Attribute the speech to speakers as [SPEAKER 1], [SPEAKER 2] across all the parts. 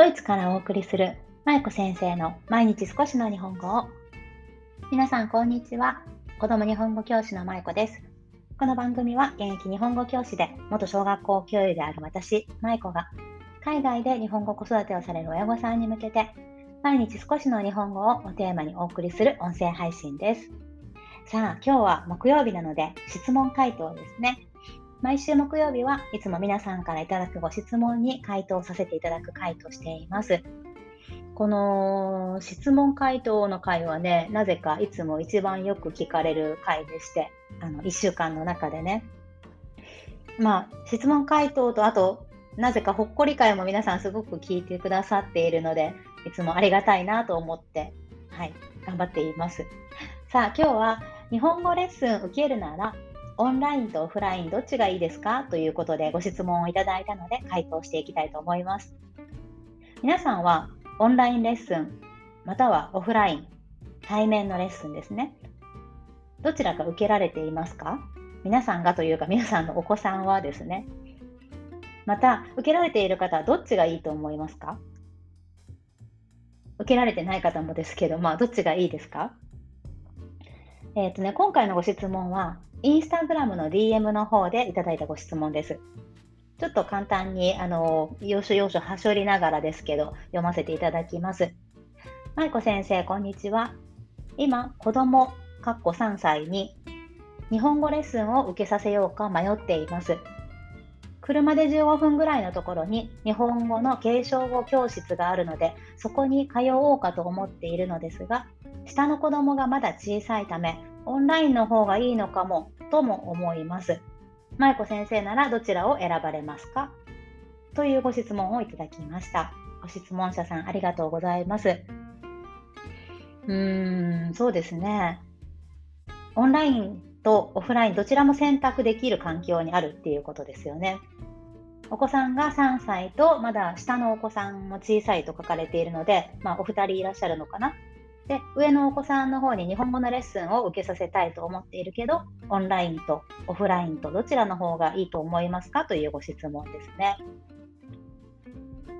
[SPEAKER 1] ドイツからお送りするまいこ先生の毎日少しの日本語を。皆さんこんにちは。子供日本語教師のまいこです。この番組は現役日本語教師で元小学校教諭である私まいこが海外で日本語子育てをされる親御さんに向けて毎日少しの日本語をテーマにお送りする音声配信です。さあ今日は木曜日なので質問回答ですね。毎週木曜日はいつも皆さんからいただくご質問に回答させていただく回としています。この質問回答の回はね、なぜかいつも一番よく聞かれる回でして、あの1週間の中でね。まあ、質問回答と、あと、なぜかほっこり会も皆さんすごく聞いてくださっているので、いつもありがたいなと思って、はい、頑張っています。さあ、今日は日本語レッスン受けるならオンラインとオフラインどっちがいいですかということでご質問をいただいたので回答していきたいと思います。皆さんはオンラインレッスンまたはオフライン対面のレッスンですね。どちらか受けられていますか？皆さんがというか皆さんのお子さんはですね。また受けられている方はどっちがいいと思いますか？受けられてない方もですけど、まあ、どっちがいいですか？えっ、ー、とね、今回のご質問は、インスタグラムの DM の方でいただいたご質問です。ちょっと簡単に、あの、要所要所はしょりながらですけど、読ませていただきます。まいこ先生、こんにちは。今、子供、かっこ3歳に、日本語レッスンを受けさせようか迷っています。車で15分ぐらいのところに日本語の継承語教室があるので、そこに通おうかと思っているのですが、下の子供がまだ小さいため、オンラインの方がいいのかもとも思います。舞子先生ならどちらを選ばれますか？というご質問をいただきました。ご質問者さんありがとうございます。うーん、そうですね。オンラインとオフラインどちらも選択できる環境にあるっていうことですよね。お子さんが3歳とまだ下のお子さんも小さいと書かれているので、まあ、お二人いらっしゃるのかな？で、上のお子さんの方に日本語のレッスンを受けさせたいと思っているけど、オンラインとオフラインとどちらの方がいいと思いますかというご質問ですね。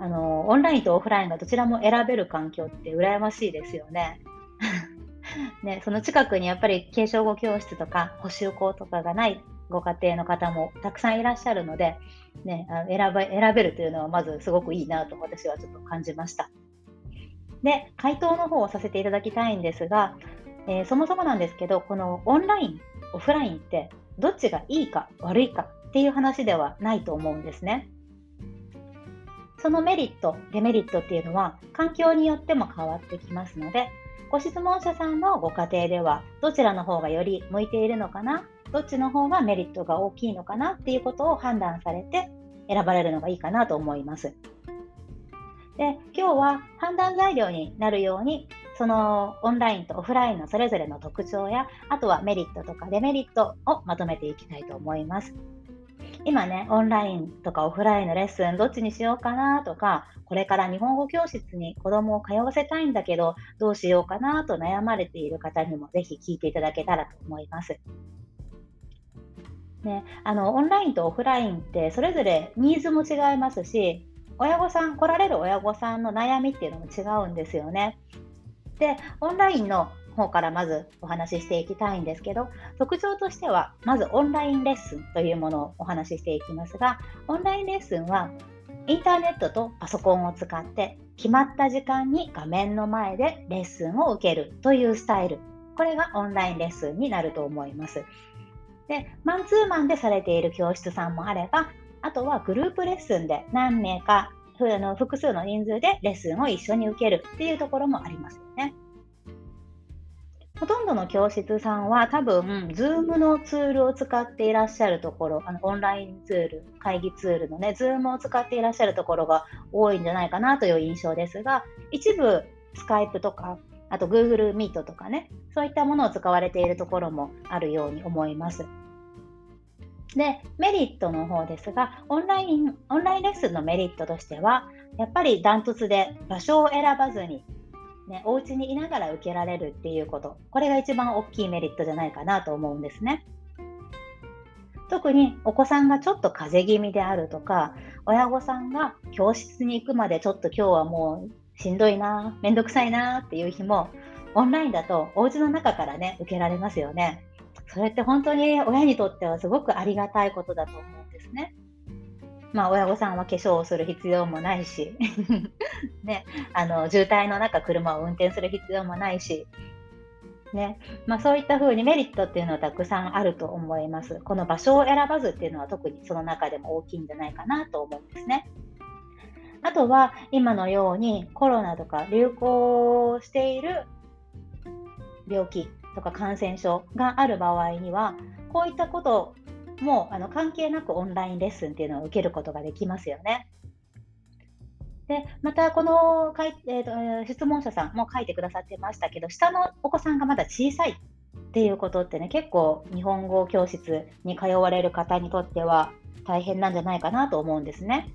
[SPEAKER 1] あの、オンラインとオフラインがどちらも選べる環境って羨ましいですよね。ね、その近くにやっぱり継承語教室とか補習校とかがないご家庭の方もたくさんいらっしゃるので、ね、選べ選べるというのはまずすごくいいなと私はちょっと感じました。で、回答の方をさせていただきたいんですが、えー、そもそもなんですけど、このオンライン、オフラインってどっちがいいか悪いかっていう話ではないと思うんですね。そのメリット、デメリットっていうのは環境によっても変わってきますので、ご質問者さんのご家庭ではどちらの方がより向いているのかな、どっちの方がメリットが大きいのかなっていうことを判断されて選ばれるのがいいかなと思います。で、今日は判断材料になるように、そのオンラインとオフラインのそれぞれの特徴や、あとはメリットとかデメリットをまとめていきたいと思います。今ね、オンラインとかオフラインのレッスンどっちにしようかなとか、これから日本語教室に子供を通わせたいんだけど、どうしようかなと悩まれている方にもぜひ聞いていただけたらと思います。ね、あのオンラインとオフラインってそれぞれニーズも違いますし親御さん、来られる親御さんの悩みっていうのも違うんですよね。で、オンラインの方からまずお話ししていきたいんですけど、特徴としては、まずオンラインレッスンというものをお話ししていきますが、オンラインレッスンは、インターネットとパソコンを使って、決まった時間に画面の前でレッスンを受けるというスタイル。これがオンラインレッスンになると思います。で、マンツーマンでされている教室さんもあれば、あとはグループレッスンで何名かあの複数の人数でレッスンを一緒に受けるっていうところもありますよね。ほとんどの教室さんは多分、Zoom のツールを使っていらっしゃるところ、あのオンラインツール、会議ツールのね、Zoom を使っていらっしゃるところが多いんじゃないかなという印象ですが、一部、Skype とか、あと Google Meet とかね、そういったものを使われているところもあるように思います。で、メリットの方ですが、オンライン、オンラインレッスンのメリットとしては、やっぱりダントツで場所を選ばずに、ね、お家にいながら受けられるっていうこと、これが一番大きいメリットじゃないかなと思うんですね。特にお子さんがちょっと風邪気味であるとか、親御さんが教室に行くまでちょっと今日はもうしんどいな、めんどくさいなっていう日も、オンラインだとお家の中からね、受けられますよね。それって本当に親にとってはすごくありがたいことだと思うんですね。まあ、親御さんは化粧をする必要もないし ね、あの渋滞の中車を運転する必要もないし、ねまあ、そういったふうにメリットっていうのはたくさんあると思います。この場所を選ばずっていうのは特にその中でも大きいんじゃないかなと思うんですね。あとは今のようにコロナとか流行している病気とか感染症がある場合にはこういったこともあの関係なくオンラインレッスンっていうのを受けることができますよね。でまたこのかい、えーと、質問者さんも書いてくださってましたけど下のお子さんがまだ小さいっていうことってね結構日本語教室に通われる方にとっては大変なんじゃないかなと思うんですね。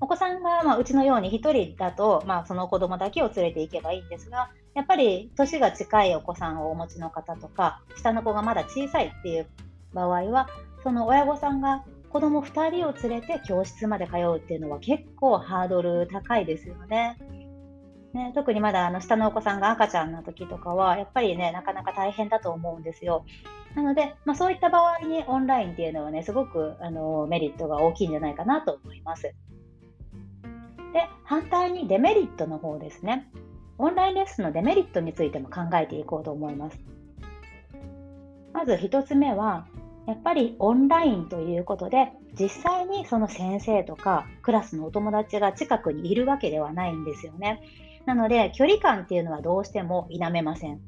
[SPEAKER 1] お子さんが、まあ、うちのように1人だと、まあ、その子供だけを連れて行けばいいんですがやっぱり年が近いお子さんをお持ちの方とか下の子がまだ小さいっていう場合はその親御さんが子供2人を連れて教室まで通うっていうのは結構ハードル高いですよね。ね、特にまだあの下のお子さんが赤ちゃんの時とかはやっぱりねなかなか大変だと思うんですよ。なので、まあ、そういった場合にオンラインっていうのはねすごくあのメリットが大きいんじゃないかなと思います。で反対にデメリットの方ですね。オンラインレッスンのデメリットについても考えていこうと思います。まず1つ目はやっぱりオンラインということで実際にその先生とかクラスのお友達が近くにいるわけではないんですよね。なので距離感っていうのはどうしても否めません。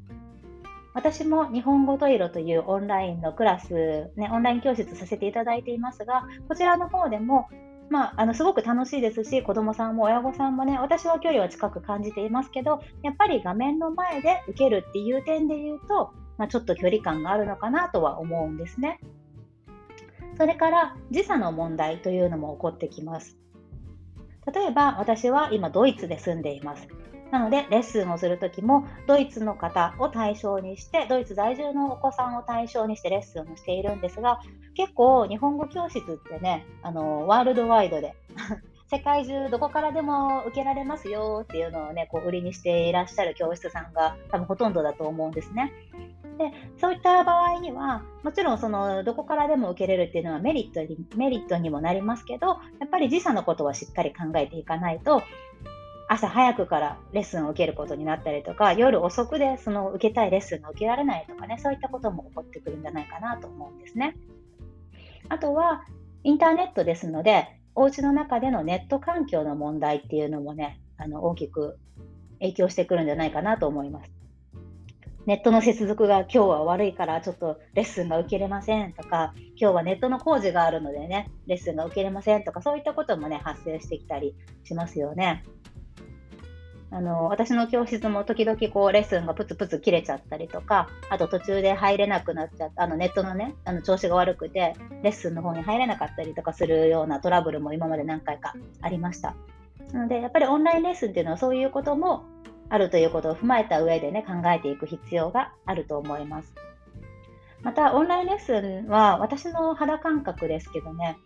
[SPEAKER 1] 私も日本語トイロというオンラインのクラス、ね、オンライン教室させていただいていますが、こちらの方でも、まあ、あのすごく楽しいですし、子どもさんも親御さんもね、私は距離は近く感じていますけど、やっぱり画面の前で受けるっていう点で言うと、まあ、ちょっと距離感があるのかなとは思うんですね。それから時差の問題というのも起こってきます。例えば私は今ドイツで住んでいます。なのでレッスンをするときもドイツの方を対象にしてドイツ在住のお子さんを対象にしてレッスンをしているんですが結構日本語教室ってねあのワールドワイドで 世界中どこからでも受けられますよっていうのをねこう売りにしていらっしゃる教室さんが多分ほとんどだと思うんですね。でそういった場合にはもちろんそのどこからでも受けれるっていうのはメリットにメリットにもなりますけどやっぱり時差のことはしっかり考えていかないと朝早くからレッスンを受けることになったりとか夜遅くでその受けたいレッスンが受けられないとかねそういったことも起こってくるんじゃないかなと思うんですね。あとはインターネットですのでお家の中でのネット環境の問題っていうのもねあの大きく影響してくるんじゃないかなと思います。ネットの接続が今日は悪いからちょっとレッスンが受けれませんとか、今日はネットの工事があるのでね、レッスンが受けれませんとか、そういったこともね、発生してきたりしますよね。あの私の教室も時々こうレッスンがプツプツ切れちゃったりとか、あと途中で入れなくなっちゃった、あのネットのね、あの調子が悪くて、レッスンの方に入れなかったりとかするようなトラブルも今まで何回かありました。なので、やっぱりオンラインレッスンっていうのはそういうこともあるということを踏まえた上でね、考えていく必要があると思います。また、オンラインレッスンは私の肌感覚ですけどね、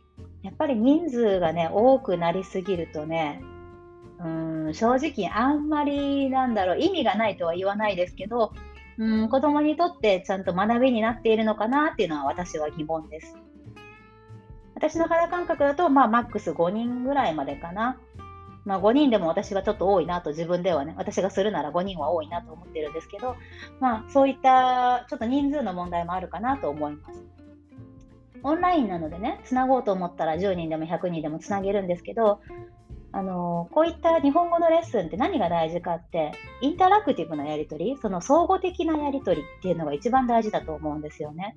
[SPEAKER 1] やっぱり人数がね、多くなりすぎるとね、うん正直あんまりなんだろう、意味がないとは言わないですけど、うん子供にとってちゃんと学びになっているのかなっていうのは私は疑問です。私の肌感覚だと、まあ、マックス5人ぐらいまでかな。まあ、5人でも私はちょっと多いなと自分ではね、私がするなら5人は多いなと思ってるんですけど、まあ、そういったちょっと人数の問題もあるかなと思います。オンラインなのでね、つなごうと思ったら10人でも100人でもつなげるんですけど、あのこういった日本語のレッスンって何が大事かってインタラクティブなやり取りその相互的なやり取りっていうのが一番大事だと思うんですよね。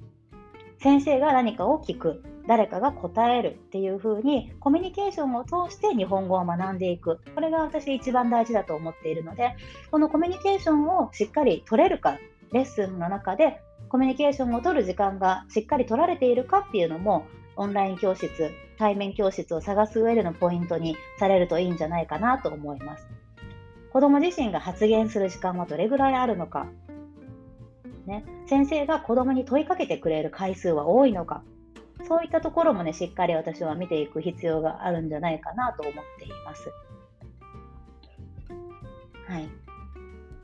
[SPEAKER 1] 先生が何かを聞く誰かが答えるっていう風にコミュニケーションを通して日本語を学んでいくこれが私一番大事だと思っているのでこのコミュニケーションをしっかり取れるかレッスンの中でコミュニケーションを取る時間がしっかり取られているかっていうのもオンライン教室対面教室を探す上でのポイントにされるといいんじゃないかなと思います子ども自身が発言する時間はどれぐらいあるのかね、先生が子供に問いかけてくれる回数は多いのかそういったところもね、しっかり私は見ていく必要があるんじゃないかなと思っています。はい。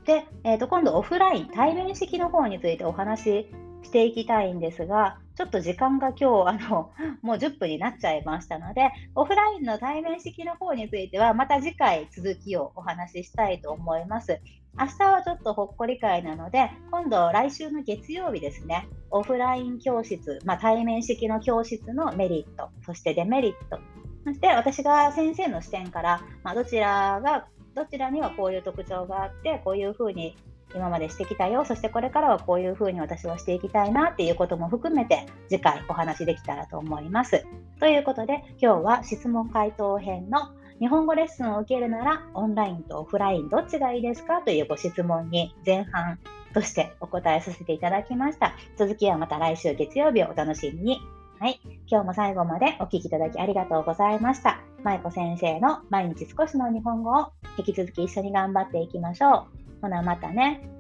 [SPEAKER 1] で、えー、と今度オフライン、対面式の方についてお話ししていきたいんですが、ちょっと時間が今日あの もう10分になっちゃいましたので、オフラインの対面式の方についてはまた次回続きをお話ししたいと思います。明日はちょっとほっこり会なので、今度来週の月曜日ですね、オフライン教室、まあ、対面式の教室のメリット、そしてデメリット、そして私が先生の視点から、まあ、どちらが、どちらにはこういう特徴があって、こういうふうに今までしてきたよ、そしてこれからはこういうふうに私はしていきたいなっていうことも含めて次回お話できたらと思います。ということで今日は質問回答編の日本語レッスンを受けるならオンラインとオフラインどっちがいいですか？というご質問に前半としてお答えさせていただきました。続きはまた来週月曜日をお楽しみに。はい。今日も最後までお聴きいただきありがとうございました。舞子先生の毎日少しの日本語を引き続き一緒に頑張っていきましょう。ほなまたね。